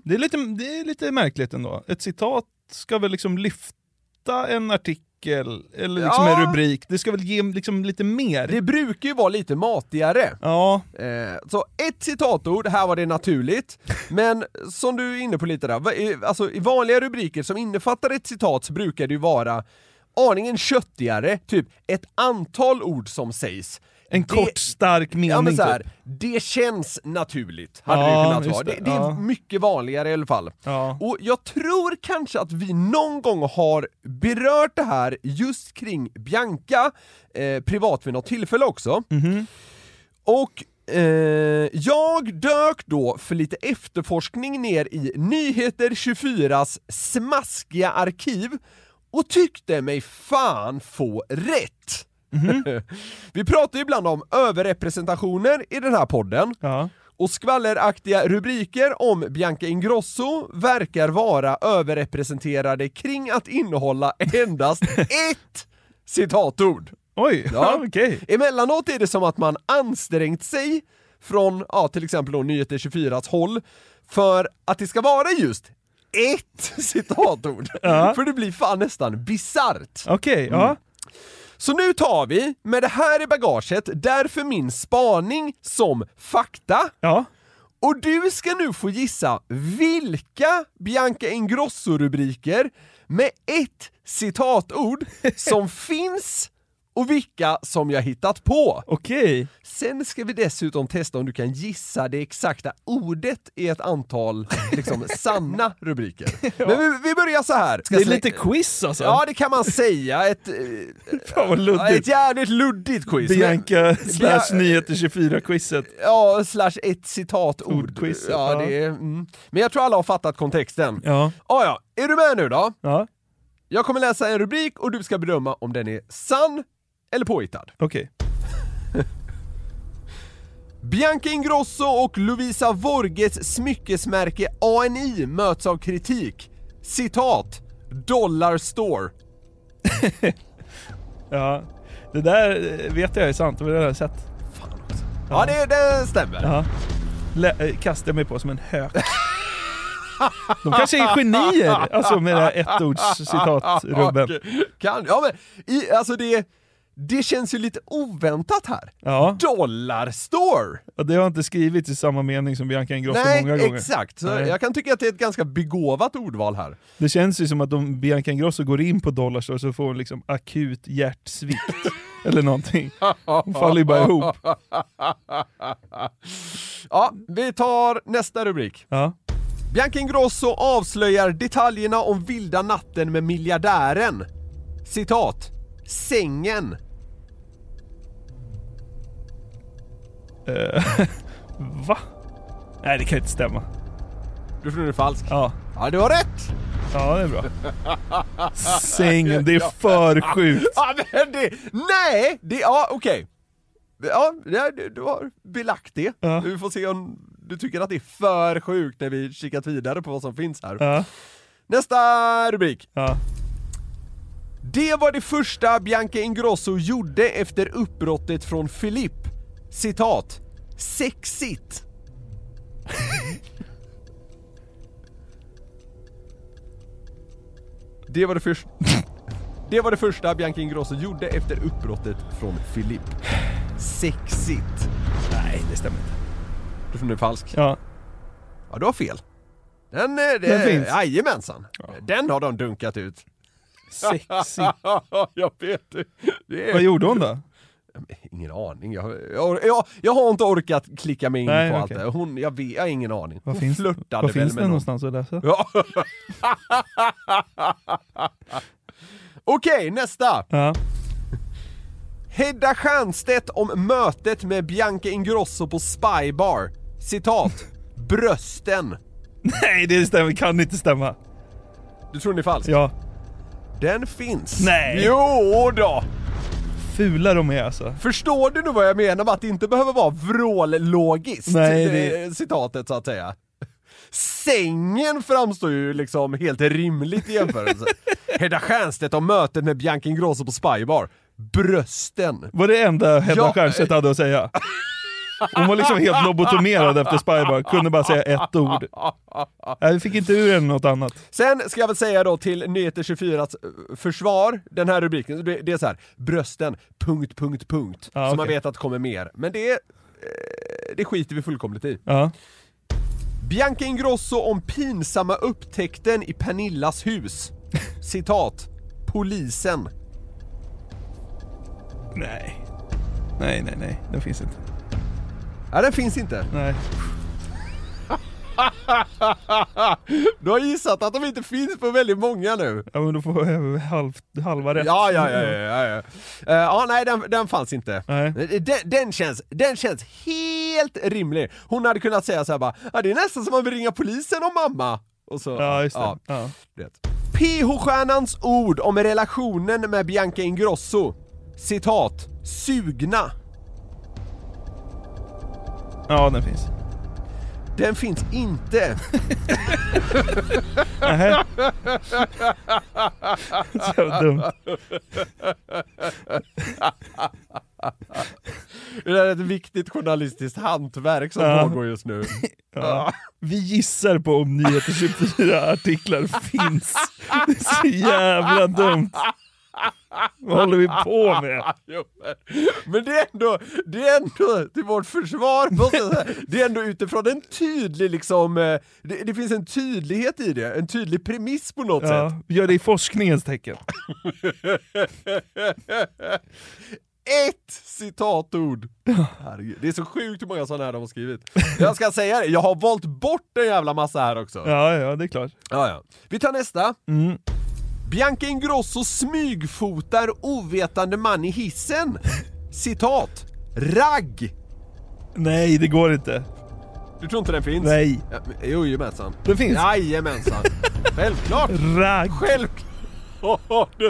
Det, är lite, det är lite märkligt ändå. Ett citat ska väl liksom lyfta en artikel, eller liksom Ja. en rubrik. Det ska väl ge liksom lite mer. Det brukar ju vara lite matigare. Ja. Eh, så ett citatord, här var det naturligt. Men som du är inne på lite där, alltså i vanliga rubriker som innefattar ett citat så brukar det ju vara aningen köttigare, typ ett antal ord som sägs. En Det- kort stark mening Ja men så här, typ. det känns naturligt, hade Ja, det kunnat vara. Det, det, är ja. mycket vanligare i alla fall. Ja. Och jag tror kanske att vi någon gång har berört det här just kring Bianca, eh, privat vid något tillfälle också. Och eh, jag dök då för lite efterforskning ner i Nyheter 24s smaskiga arkiv och tyckte mig fan få rätt. Vi pratar ju ibland om överrepresentationer i den här podden. Ja. Och skvalleraktiga rubriker om Bianca Ingrosso verkar vara överrepresenterade kring att innehålla endast ett citatord. Oj, ja. okej. Emellanåt är det som att man ansträngt sig från, ja till exempel då Nyheter 24s håll, för att det ska vara just ett citatord. Ja. För det blir fan nästan bisarrt. Okej, ja. Så nu tar vi, med det här i bagaget, därför min spaning som fakta. Ja. Och du ska nu få gissa vilka Bianca Ingrosso-rubriker med ett citatord som finns och vilka som jag hittat på. Okej. Sen ska vi dessutom testa om du kan gissa det exakta ordet i ett antal liksom, sanna rubriker. Men vi, vi börjar så här. Ska Det är slä- lite quiz alltså. Ja, det kan man säga. Ett, eh, Fan vad ja, luddigt. ett jävligt luddigt quiz. Bianca Men- slash nyheter 24-quizet. Ja, slash ett citatord. Ja, ja. det är, mm. Men jag tror alla har fattat kontexten. Ja. Ah, ja, är du med nu då? Ja, Jag kommer läsa en rubrik och du ska bedöma om den är sann eller påhittad. okej. Bianca Ingrosso och Lovisa Vorges smyckesmärke ANI möts av kritik. Citat. Dollar store. Ja, det där vet jag är sant, det har jag sett. Ja, det, det stämmer. Ja. Lä- eh, kastar jag mig på som en hök. De kanske är genier, alltså med det här ettordscitat-rubben. Okej, Kan, ja men, i, alltså det, det känns ju lite oväntat här. Ja. Dollar store! Och det har inte skrivits i samma mening som Bianca Ingrosso Nej, många gånger. exakt. Så Nej. jag kan tycka att det är ett ganska begåvat ordval här. Det känns ju som att om Bianca Ingrosso går in på Dollarstore så får hon liksom akut hjärtsvikt. eller någonting. Hon faller ju bara ihop. Ja, vi tar nästa rubrik. Ja. Bianca Ingrosso avslöjar detaljerna om vilda natten med miljardären. Citat. Sängen. Va? Nej det kan inte stämma. Du tror det är falskt? Ja. Ja, du har rätt! Ja det är bra. Sängen, det är för sjukt. Ja, men det, nej! Det, ja, okej. Ja, det, du har belagt det. Ja. Vi får se om du tycker att det är för sjukt när vi kikat vidare på vad som finns här. Ja. Nästa rubrik. Ja. Det var det första Bianca Ingrosso gjorde efter uppbrottet från Filip. Citat. Sexigt. Det var det första... Det var det första Bianca Ingrosso gjorde efter uppbrottet från Filip. Sexigt. Nej det stämmer inte. Du tror det är falskt? Ja. Ja, du har fel. Den, eh, det, Den finns. Jajamensan. Den har de dunkat ut. Sexigt. jag vet det. det är... Vad gjorde hon då? Ingen aning. Jag, jag, jag, jag har inte orkat klicka mig in Nej, på okej. allt det. Hon, jag, vet, jag har ingen aning. Vad Hon finns, flörtade vad väl finns med det någon. någonstans att läsa? Ja. Okej, nästa! Ja. Hedda Stiernstedt om mötet med Bianca Ingrosso på Spybar. Citat. Brösten. Nej det stämmer, kan inte stämma. Du tror den är falsk? Ja. Den finns. Nej. Jo då. Fula de är alltså. Förstår du nu vad jag menar med att det inte behöver vara vrållogiskt? Nej, det... det- Citatet så att säga. Sängen framstår ju liksom helt rimligt i jämförelse. Hedda Stiernstedt om mötet med Bianca Ingrosso på Spybar. Brösten. Var det enda Hedda Ja. Stiernstedt hade att säga? Hon var liksom helt lobotomerad efter Spybar, kunde bara säga ett ord. Vi fick inte ur henne något annat. Sen ska jag väl säga då till Nyheter 24 försvar, den här rubriken, det, är så här, brösten, punkt, punkt, punkt. Ja, så man okej. vet att det kommer mer. Men det, eh, det skiter vi fullkomligt i. Ja. Bianca Ingrosso om pinsamma upptäckten i Pernillas hus. Citat. Polisen. Nej. Nej, nej, nej. Den finns inte. Nej, den finns inte. Nej. Du har gissat att de inte finns på väldigt många nu. Ja men då får jag halv, halva rätt. Ja, ja, ja, ja, ja, ja. Eh, ja nej, den, den fanns inte. Nej. Den, den, känns, den känns helt rimlig. Hon hade kunnat säga så här bara, ja, det är nästan som man vill ringa polisen om mamma. Och så, Ja, just det. Ja. du vet. PH-stjärnans ord om relationen med Bianca Ingrosso. Citat. Sugna. Ja, den finns. Den finns inte. Nähä. Så jävla dumt. Det där är ett viktigt journalistiskt hantverk som Ja. pågår just nu. Ja. Vi gissar på om Nyheter 24 artiklar finns. Det är så jävla dumt. Vad håller vi på med? Jo, men- Men det är ändå, det är ändå till vårt försvar, måste jag säga. det är ändå utifrån en tydlig liksom, eh, det, det finns en tydlighet i det, en tydlig premiss på något Ja, sätt. gör det i forskningens tecken. Ett citatord! Herregud, det är så sjukt hur många sådana här de har skrivit. Jag ska säga det, jag har valt bort en jävla massa här också. Ja, ja, det är klart. Ja, ja. Vi tar nästa. Mm. Bianca Ingrosso smygfotar ovetande man i hissen. Citat. Ragg. Nej, det går inte. Du tror inte den finns? Nej. Ja, men- jo, jajamensan. Det finns. Jajamensan. Självklart. Ragg. Självklart.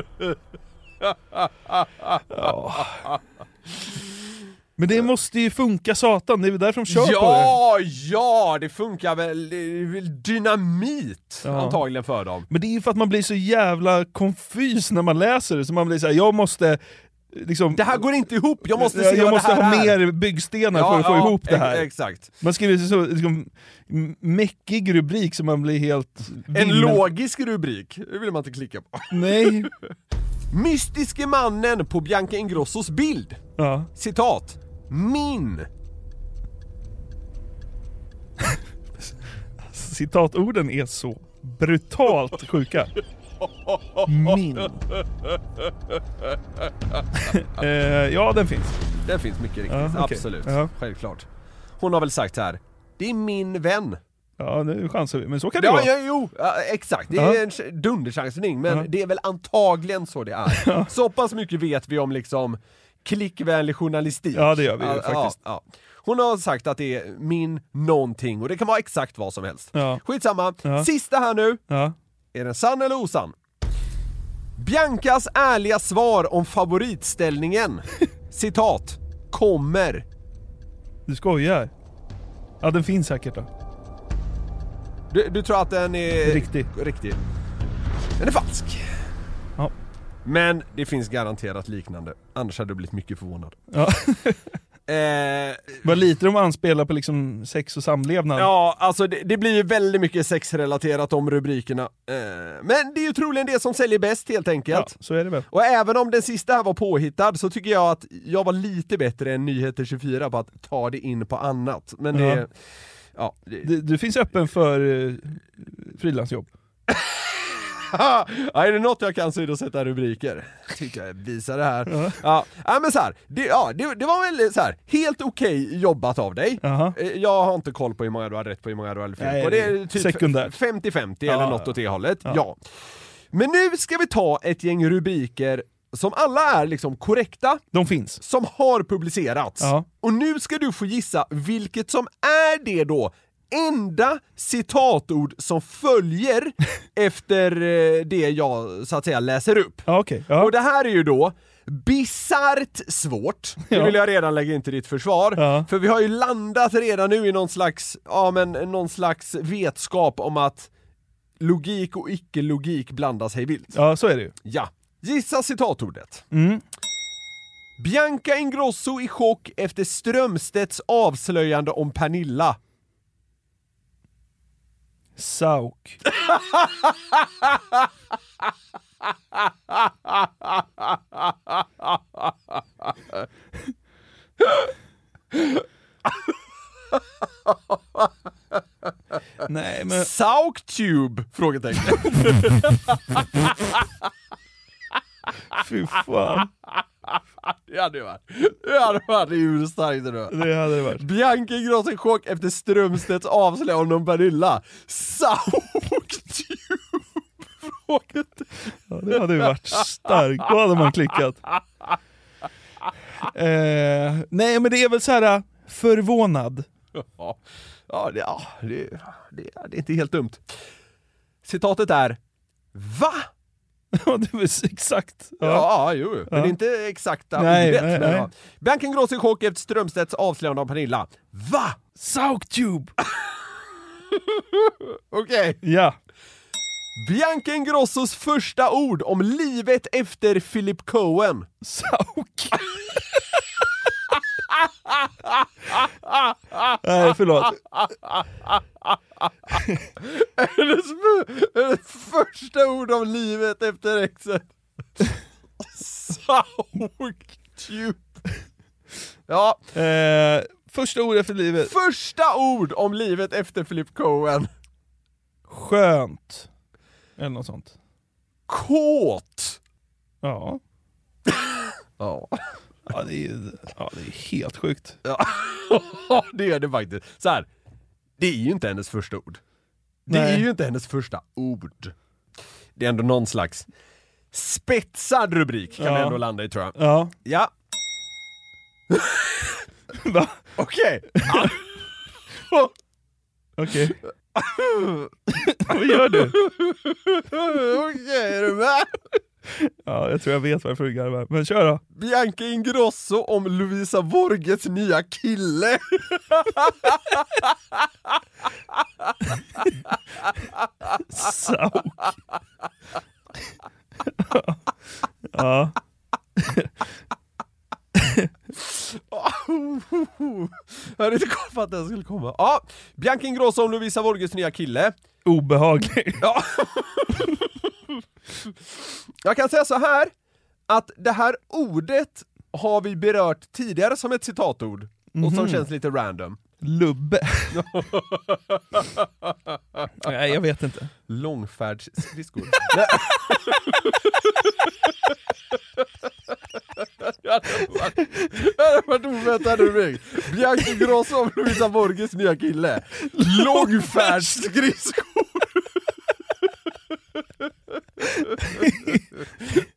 Men det måste ju funka satan, det är väl därför de kör på det. Ja, ja, det funkar väl, det är väl dynamit Ja. antagligen för dem. Men det är ju för att man blir så jävla konfys när man läser det, så man blir såhär, jag måste liksom... Det här går inte ihop, jag måste se jag vad måste det här ha är. mer byggstenar Ja, för att få ja, ihop det här. Exakt. Man skriver så liksom, mäckig rubrik så man blir helt... En vimmel. logisk rubrik, det vill man inte klicka på. Nej. Mystiske mannen på Bianca Ingrossos bild. Ja. Citat. Min. Citatorden är så brutalt sjuka. Min. eh, ja, den finns. Den finns mycket riktigt, Ja, okej. absolut. Ja. Självklart. Hon har väl sagt här. Det är min vän. Ja, nu chansar vi, men så kan det Ja, vara. ja, jo, ja, exakt. Det är en ch- dunderchansning, men Ja. det är väl antagligen så det är. Så pass mycket vet vi om liksom klickvänlig journalistik. Ja, det gör vi ju faktiskt. Ja, ja. Hon har sagt att det är min någonting och det kan vara exakt vad som helst. Ja. Skitsamma. Ja. Sista här nu. Ja. Är den sann eller osann? Biancas ärliga svar om favoritställningen. Citat. Kommer. Du skojar? Ja, den finns säkert då. Du, du tror att den är... Riktig. Riktig. Den är falsk. Ja. Men det finns garanterat liknande, annars hade du blivit mycket förvånad. Ja. Eh, Vad lite de anspelar på liksom sex och samlevnad. ja, alltså det, det blir ju väldigt mycket sexrelaterat om rubrikerna. Eh, men det är ju troligen det som säljer bäst helt Ja, enkelt. så är det väl. Och även om den sista här var påhittad så tycker jag att jag var lite bättre än Nyheter 24 på att ta det in på annat. Men det... Ja. Ja, det, Du, du finns öppen för uh, frilansjobb. ja, är det något jag kan så är det att sätta rubriker. Tycker jag visar det här. Ja, ja men så här, det, ja, det, det var väl så här, helt okej jobbat av dig. Jaha. Eh, Jag har inte koll på hur många du har rätt på, hur många du har fel på. Det är typ sekundärt. 50-50 Ja, eller ja. något åt det hållet. Ja. Ja. Men nu ska vi ta ett gäng rubriker som alla är liksom korrekta, De finns. som har publicerats. Ja. Och nu ska du få gissa vilket som är det då enda citatord som följer efter eh, det jag så att säga läser upp. Okej. Ja. Och det här är ju då bisarrt svårt, det vill jag redan lägga in till ditt försvar, Ja. för vi har ju landat redan nu i någon slags, ja men någon slags vetskap om att logik och icke-logik blandas hej vilt. ja, så är det ju. Ja. Gissa citatordet. Mm. Bianca Ingrosso i chock efter Strömstedts avslöjande om Pernilla. Sauk. Nej men... Sauktube? Frågetecken. Fy fan. det hade varit, det hade varit urstarkt då. Det hade det varit. Bianca Ingrosso i chock efter Strömstedts avslöjande om Pernilla. Frågetecken. Ja, det hade ju varit starkt. Då hade man klickat. Eh, nej men det är väl så här förvånad. Ja, ja, det, ja det, det, det är inte helt dumt. Citatet är VA? exakt. Ja, Ja. ja jo, men Ja. det är inte exakta Nej, ordet. nej, men nej. ja. Bianca Ingrosso i chock efter Strömstedts avslöjande om Pernilla. VA? Sauktube! Okej. Ja. Bianca Ingrossos första ord om livet efter Philip Cohen. Sauk. Nej, förlåt. Hennes hennes första ord om livet efter exet. Sauktube. Ja, Eh, första ord efter livet. första ord om livet efter Philip Cohen. Skönt. Eller något sånt. Kåt. Ja. Ja. Ja, det är, ja, det är helt sjukt. Ja, det är det faktiskt. Så här, det är ju inte hennes första ord. Det Nej. är ju inte hennes första ord. Det är ändå någon slags spetsad rubrik kan Ja. vi ändå landa i tror jag. Ja. Ja, Va? okej. Okej. Vad gör du? okej, är du med? Ja, jag tror jag vet varför du garvar. Men kör då. Bianca Ingrosso om Lovisa Vorges nya kille. Sauk. ja. Jag hade inte koll på att den skulle komma. Ja, Bianca Ingrosso om Lovisa Vorges nya kille. Obehaglig. Ja. Jag kan säga så här att det här ordet har vi berört tidigare som ett citatord, och som Mhm. känns lite random. Lubbe. Nej, jag vet inte. Långfärdsskridskor. Det hade varit- oväntat rubrik. Bianca Ingrosso om Lovisa Borges nya kille. Långfärdsskridskor.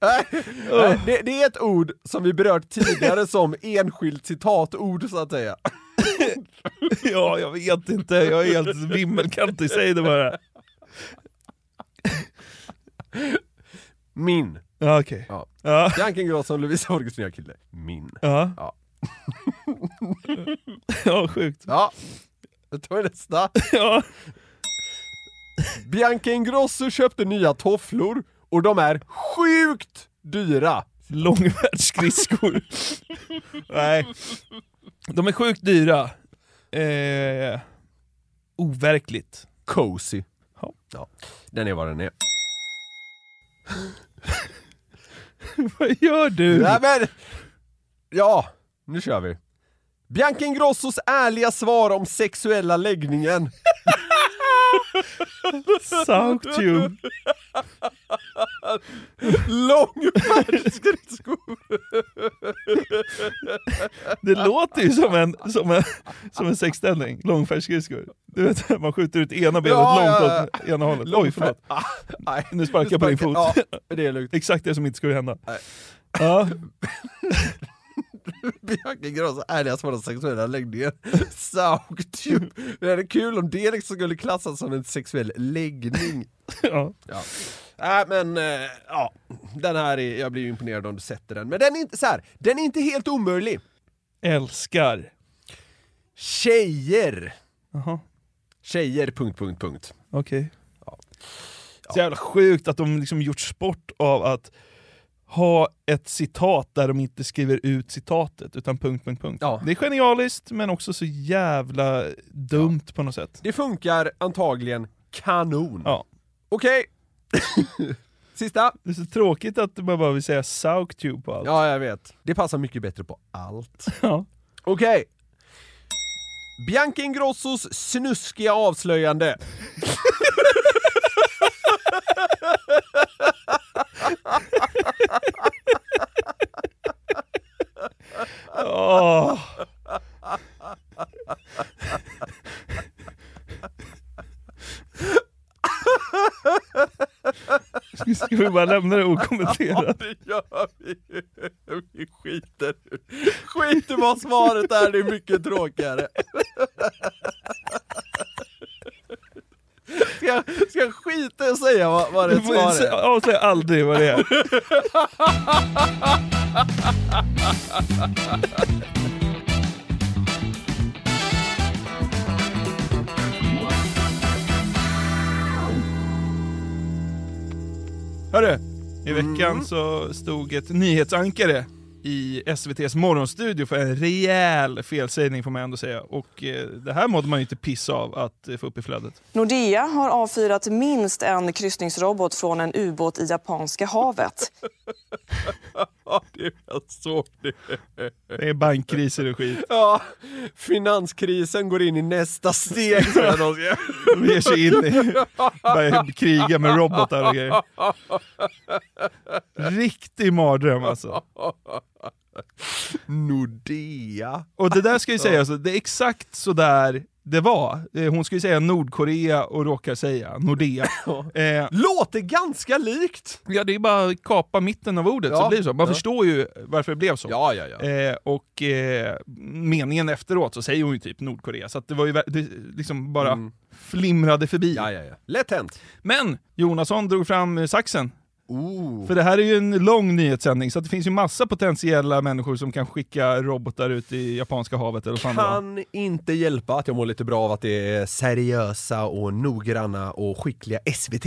Nej, det, det är ett ord som vi berört tidigare som enskilt citatord så att säga. Ja, jag vet inte. Jag är helt vimmelkantig. Säg det bara. Min. Ja, okej. Ja. Ja. Bianca Ingrosso om Lovisa Borges nya kille. Min. Ja. Ja. ja, sjukt. Ja, då tar vi nästa. Ja. Bianca Ingrosso köpte nya tofflor och de är sjukt dyra. Långfärdsskridskor. Nej. De är sjukt dyra. Eh, overkligt. Cozy. Ja. Ja, den är vad den är. Vad gör du? Nej men, ja, nu kör vi. Bianca Ingrossos ärliga svar om sexuella läggningen. Sauktube. Långfärdsskridskor. Det låter ju som en, som en, som en sexställning, långfärdsskridskor. Du vet, man skjuter ut ena benet Ja, långt ja, åt ena hållet. Oj, förlåt. Ah, nej. Nu sparkar jag på din fot. Ja, det. Exakt det som inte skulle hända. Nej. Ja. Bianca Ingrosso ärliga svar om sexuella läggningen. Sauktube. Det är kul om det liksom skulle klassas som en sexuell läggning. Ja. Ja. Nej men, eh, ja, den här är, jag blir imponerad om du sätter den. Men den är inte så här, den är inte helt omöjlig. Älskar. Tjejer. Jaha. Tjejer, punkt, punkt, punkt. Okej. Så jävla sjukt att de liksom gjort sport av att ha ett citat där de inte skriver ut citatet, utan punkt, punkt, punkt. Ja. Det är genialiskt, men också så jävla dumt på något sätt. Det funkar antagligen kanon. Ja. Okej. Sista. Det är så tråkigt att man bara vill säga Sauktube på allt. Ja, jag vet. Det passar mycket bättre på allt. Ja. Okej. Bianca Ingrossos snuskiga avslöjande. Ska, vi bara lämna det okommenterat? det gör vi. Vi skiter Skit i vad svaret är, det är mycket tråkigare. Ska jag, ska jag skita i att säga vad, vad rätt svar är? Avslöja aldrig vad det är. Hörru, i veckan så stod ett nyhetsankare i SVTs morgonstudio för en rejäl felsägning får man ändå säga. Och eh, det här mådde man ju inte pissa av att eh, få upp i flödet. Nordea har avfyrat minst en kryssningsrobot från en ubåt i Japanska havet. Ja, det är väl så det Det är bankkriser och skit. Ja, finanskrisen går in i nästa steg jag de ger sig in i, börjar kriga med robotar och grejer. Riktig mardröm alltså. Nordea. Och det där ska ju sägas, alltså, det är exakt så där det var. Eh, Hon ju säga Nordkorea och råkar säga Nordea. Eh, Låter ganska likt! ja, det är bara att kapa mitten av ordet så Ja, blir det så. Man ja. förstår ju varför det blev så. Ja, ja, ja. Eh, och eh, meningen efteråt så säger hon ju typ Nordkorea, så att det var ju det liksom bara flimrade förbi. Mm. Ja, ja, ja. Lätt hänt. Men Jonasson drog fram eh, saxen Oh. För det här är ju en lång nyhetssändning, så att det finns ju massa potentiella människor som kan skicka robotar ut i Japanska havet eller fan det. Kan inte hjälpa att jag mår lite bra av att det är seriösa och noggranna och skickliga SVT.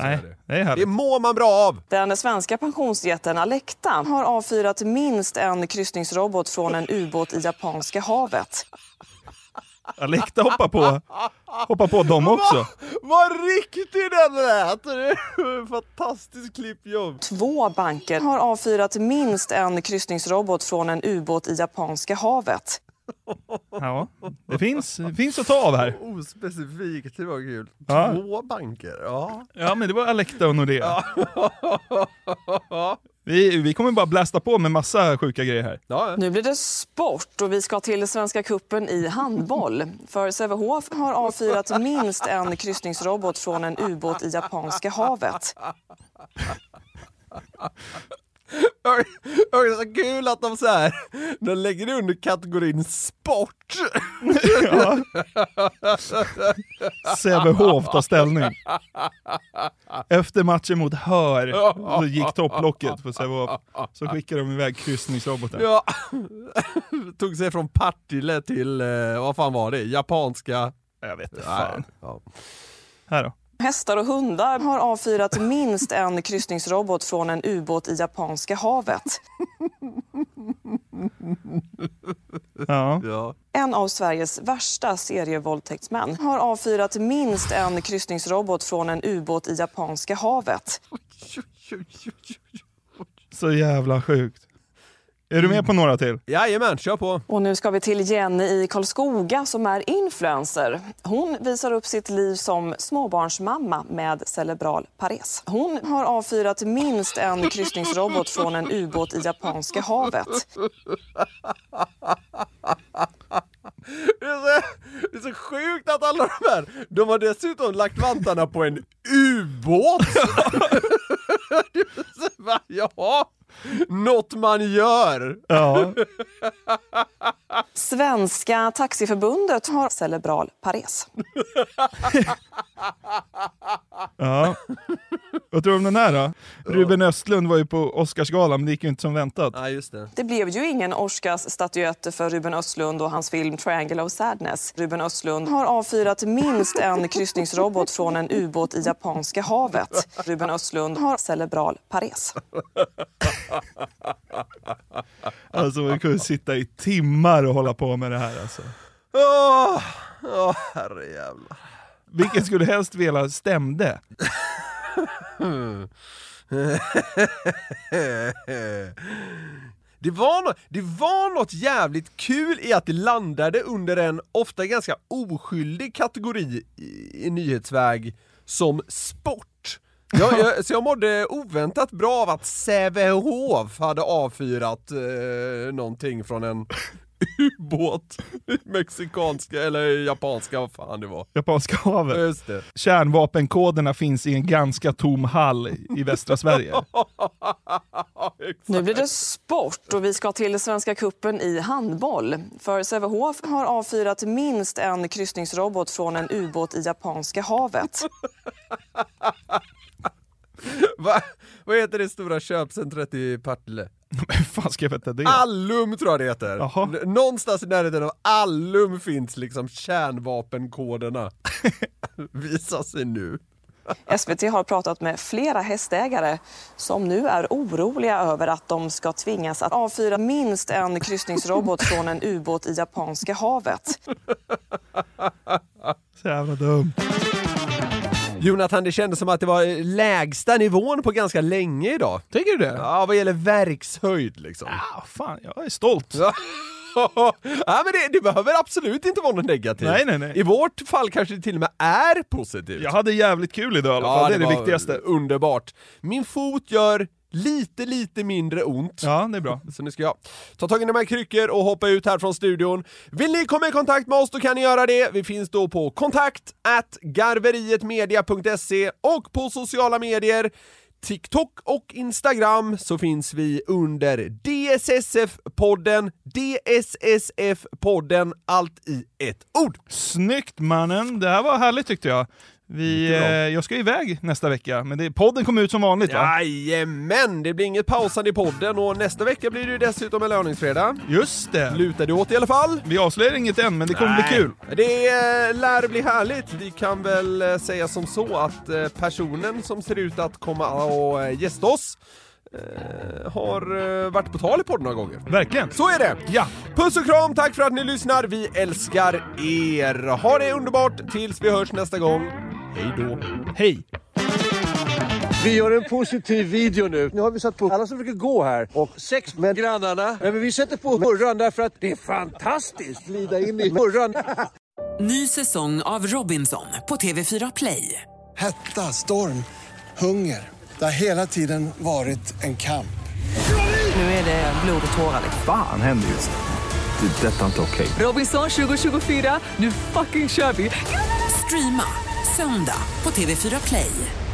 Nej, det är Det härligt. mår man bra av! Den svenska pensionsjätten Alecta har avfyrat minst en kryssningsrobot från en ubåt i Japanska havet. Alekta hoppar på, hoppar på dem också. Vad riktig den lät! Det är ett Fantastiskt klippjobb! Två banker har avfyrat minst en kryssningsrobot från en ubåt i Japanska havet. Ja, det finns, det finns att ta av här. Ospecifikt, det var kul. Ja. Två banker, ja. Ja, men det var Alekta och Nordea. Vi, vi kommer bara blasta på med massa sjuka grejer här. ja. Nu blir det sport och vi ska till Svenska kuppen i handboll. För Sävehof har avfyrat minst en kryssningsrobot från en ubåt i Japanska havet. Och det är så kul att de så här, de lägger det under kategorin sport. Ja. Sävehof tar ställning. Efter matchen mot Hör så gick topplocket på Sävehof. Så skickade de iväg kryssningsroboten. Ja. Tog sig från Partille till, eh, vad fan var det, japanska... Jag vet inte fan. Ja. Här då. Hästar och hundar har avfyrat minst en kryssningsrobot från en ubåt i Japanska havet. Ja. Ja. En av Sveriges värsta serievåldtäktsmän har avfyrat minst en kryssningsrobot från en ubåt i Japanska havet. Så jävla sjukt. Är du med på några till? Jajamän, kör på. Och nu ska vi till Jenny i Karlskoga som är influencer. Hon visar upp sitt liv som småbarnsmamma med cerebral pares. Hon har avfyrat minst en kryssningsrobot från en ubåt i Japanska havet. Det är, så, det är så sjukt att alla de här, de har dessutom lagt vantarna på en ubåt! Det är så bara, Jaha, något man gör! Ja. Svenska taxiförbundet har cerebral pares. ja. Vad tror du om den här då? Ruben Östlund var ju på Oscarsgalan men det gick ju inte som väntat. Nej, just det. Det blev ju ingen Oscars-statyett för Ruben Östlund och hans film Triangle of Sadness. Ruben Östlund har avfyrat minst en kryssningsrobot från en ubåt i Japanska havet. Ruben Östlund har cerebral pares. Alltså vi kunde sitta i timmar och hålla på med det här alltså. Åh, åh herrejävlar. Vilken skulle helst vilja stämde? Det var, no det var något jävligt kul i att det landade under en ofta ganska oskyldig kategori i, i nyhetsväg som sport. Jag, jag, så jag mådde oväntat bra av att Sävehof hade avfyrat eh, någonting från en ubåt, mexikanska eller japanska, vad fan det var. Japanska havet. Just det. Kärnvapenkoderna finns i en ganska tom hall i västra Sverige. Nu blir det sport och vi ska till Svenska kuppen i handboll. För Sävehof har avfyrat minst en kryssningsrobot från en ubåt i Japanska havet. Va? Vad heter det stora köpcentret i Partille? Hur fan ska jag veta det? Allum tror jag det heter. Jaha. Någonstans i närheten av Allum finns liksom kärnvapenkoderna. Visa sig nu. SVT har pratat med flera hästägare som nu är oroliga över att de ska tvingas att avfyra minst en kryssningsrobot från en ubåt i Japanska havet. Så jävla dumt. Jonathan, det kändes som att det var lägsta nivån på ganska länge idag. Tycker du det? Ja, vad gäller verkshöjd liksom. Ja, fan, jag är stolt. Ja. ja, men det, det behöver absolut inte vara något negativt. Nej, nej, nej. I vårt fall kanske det till och med är positivt. Jag hade jävligt kul idag i alla fall, det är det viktigaste. Underbart. Min fot gör lite, lite mindre ont. Ja, det är bra. Så nu ska jag ta tag i mina kryckor och hoppa ut här från studion. Vill ni komma i kontakt med oss då kan ni göra det. Vi finns då på kontakt garverietmedia.se och på sociala medier TikTok och Instagram så finns vi under DSSF-podden, DSSF-podden, allt i ett ord. Snyggt mannen, det här var härligt tyckte jag. Vi, eh, jag ska iväg nästa vecka, men det, podden kommer ut som vanligt va? Jajamän, det blir inget pausande i podden och nästa vecka blir det ju dessutom en löningsfredag. Just det! Lutar det åt i alla fall. Vi avslöjar inget än, men det kommer bli kul. Det eh, lär bli härligt. Vi kan väl eh, säga som så att eh, personen som ser ut att komma och eh, gästa oss eh, har eh, varit på tal i podden några gånger. Verkligen. Så är det! Ja. Puss och kram, tack för att ni lyssnar. Vi älskar er. Ha det underbart tills vi hörs nästa gång. Hej då. Hej! Vi gör en positiv video nu. Nu har vi satt på alla som försöker gå här och sex med grannarna. Men vi sätter på hurran därför att det är fantastiskt. Glida in i hurran. Ny säsong av Robinson på TV4 Play. Hetta, storm, hunger. Det har hela tiden varit en kamp. Nu är det blod och tårar. Fan händer just nu. Det. är Detta är inte okej. Robinson 2024, nu fucking kör vi! Streama söndag på TV4 Play.